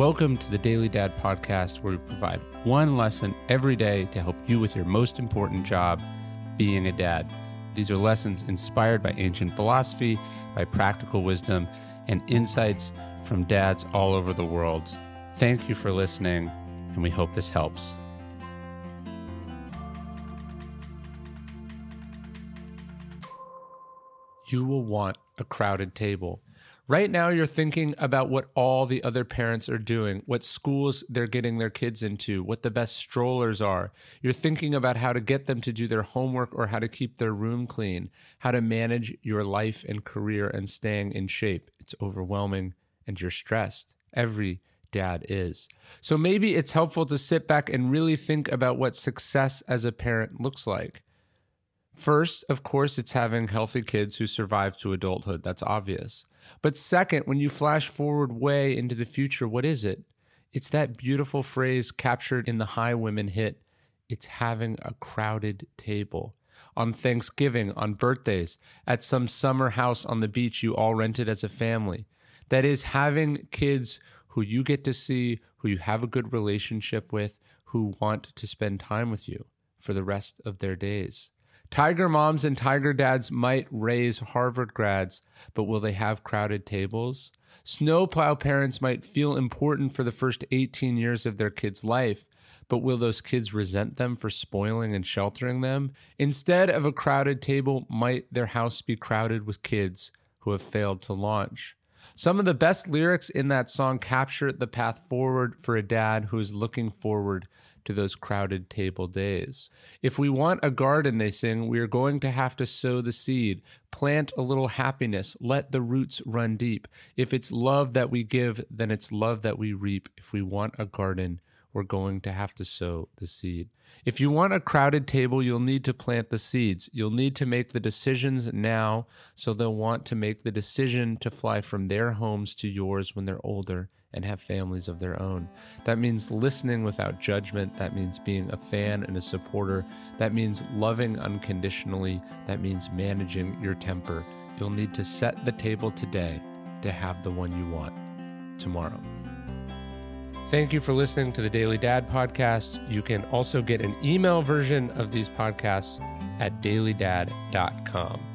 Welcome to the Daily Dad podcast, where we provide one lesson every day to help you with your most important job, being a dad. These are lessons inspired by ancient philosophy, by practical wisdom, and insights from dads all over the world. Thank you for listening, and we hope this helps. You will want a crowded table. Right now, you're thinking about what all the other parents are doing, what schools they're getting their kids into, what the best strollers are. You're thinking about how to get them to do their homework or how to keep their room clean, how to manage your life and career and staying in shape. It's overwhelming and you're stressed. Every dad is. So maybe it's helpful to sit back and really think about what success as a parent looks like. First, of course, it's having healthy kids who survive to adulthood. That's obvious. But second, when you flash forward way into the future, what is it? It's that beautiful phrase captured in the Highwomen hit it's having a crowded table. On Thanksgiving, on birthdays, at some summer house on the beach you all rented as a family. That is having kids who you get to see, who you have a good relationship with, who want to spend time with you for the rest of their days. Tiger moms and tiger dads might raise Harvard grads, but will they have crowded tables? Snowplow parents might feel important for the first 18 years of their kid's life, but will those kids resent them for spoiling and sheltering them? Instead of a crowded table, might their house be crowded with kids who have failed to launch? Some of the best lyrics in that song capture the path forward for a dad who is looking forward to those crowded table days. If we want a garden, they sing, we are going to have to sow the seed, plant a little happiness, let the roots run deep. If it's love that we give, then it's love that we reap. If we want a garden, we're going to have to sow the seed. If you want a crowded table, you'll need to plant the seeds. You'll need to make the decisions now, so they'll want to make the decision to fly from their homes to yours when they're older and have families of their own. That means listening without judgment. That means being a fan and a supporter. That means loving unconditionally. That means managing your temper. You'll need to set the table today to have the one you want tomorrow. Thank you for listening to the Daily Dad podcast. You can also get an email version of these podcasts at dailydad.com.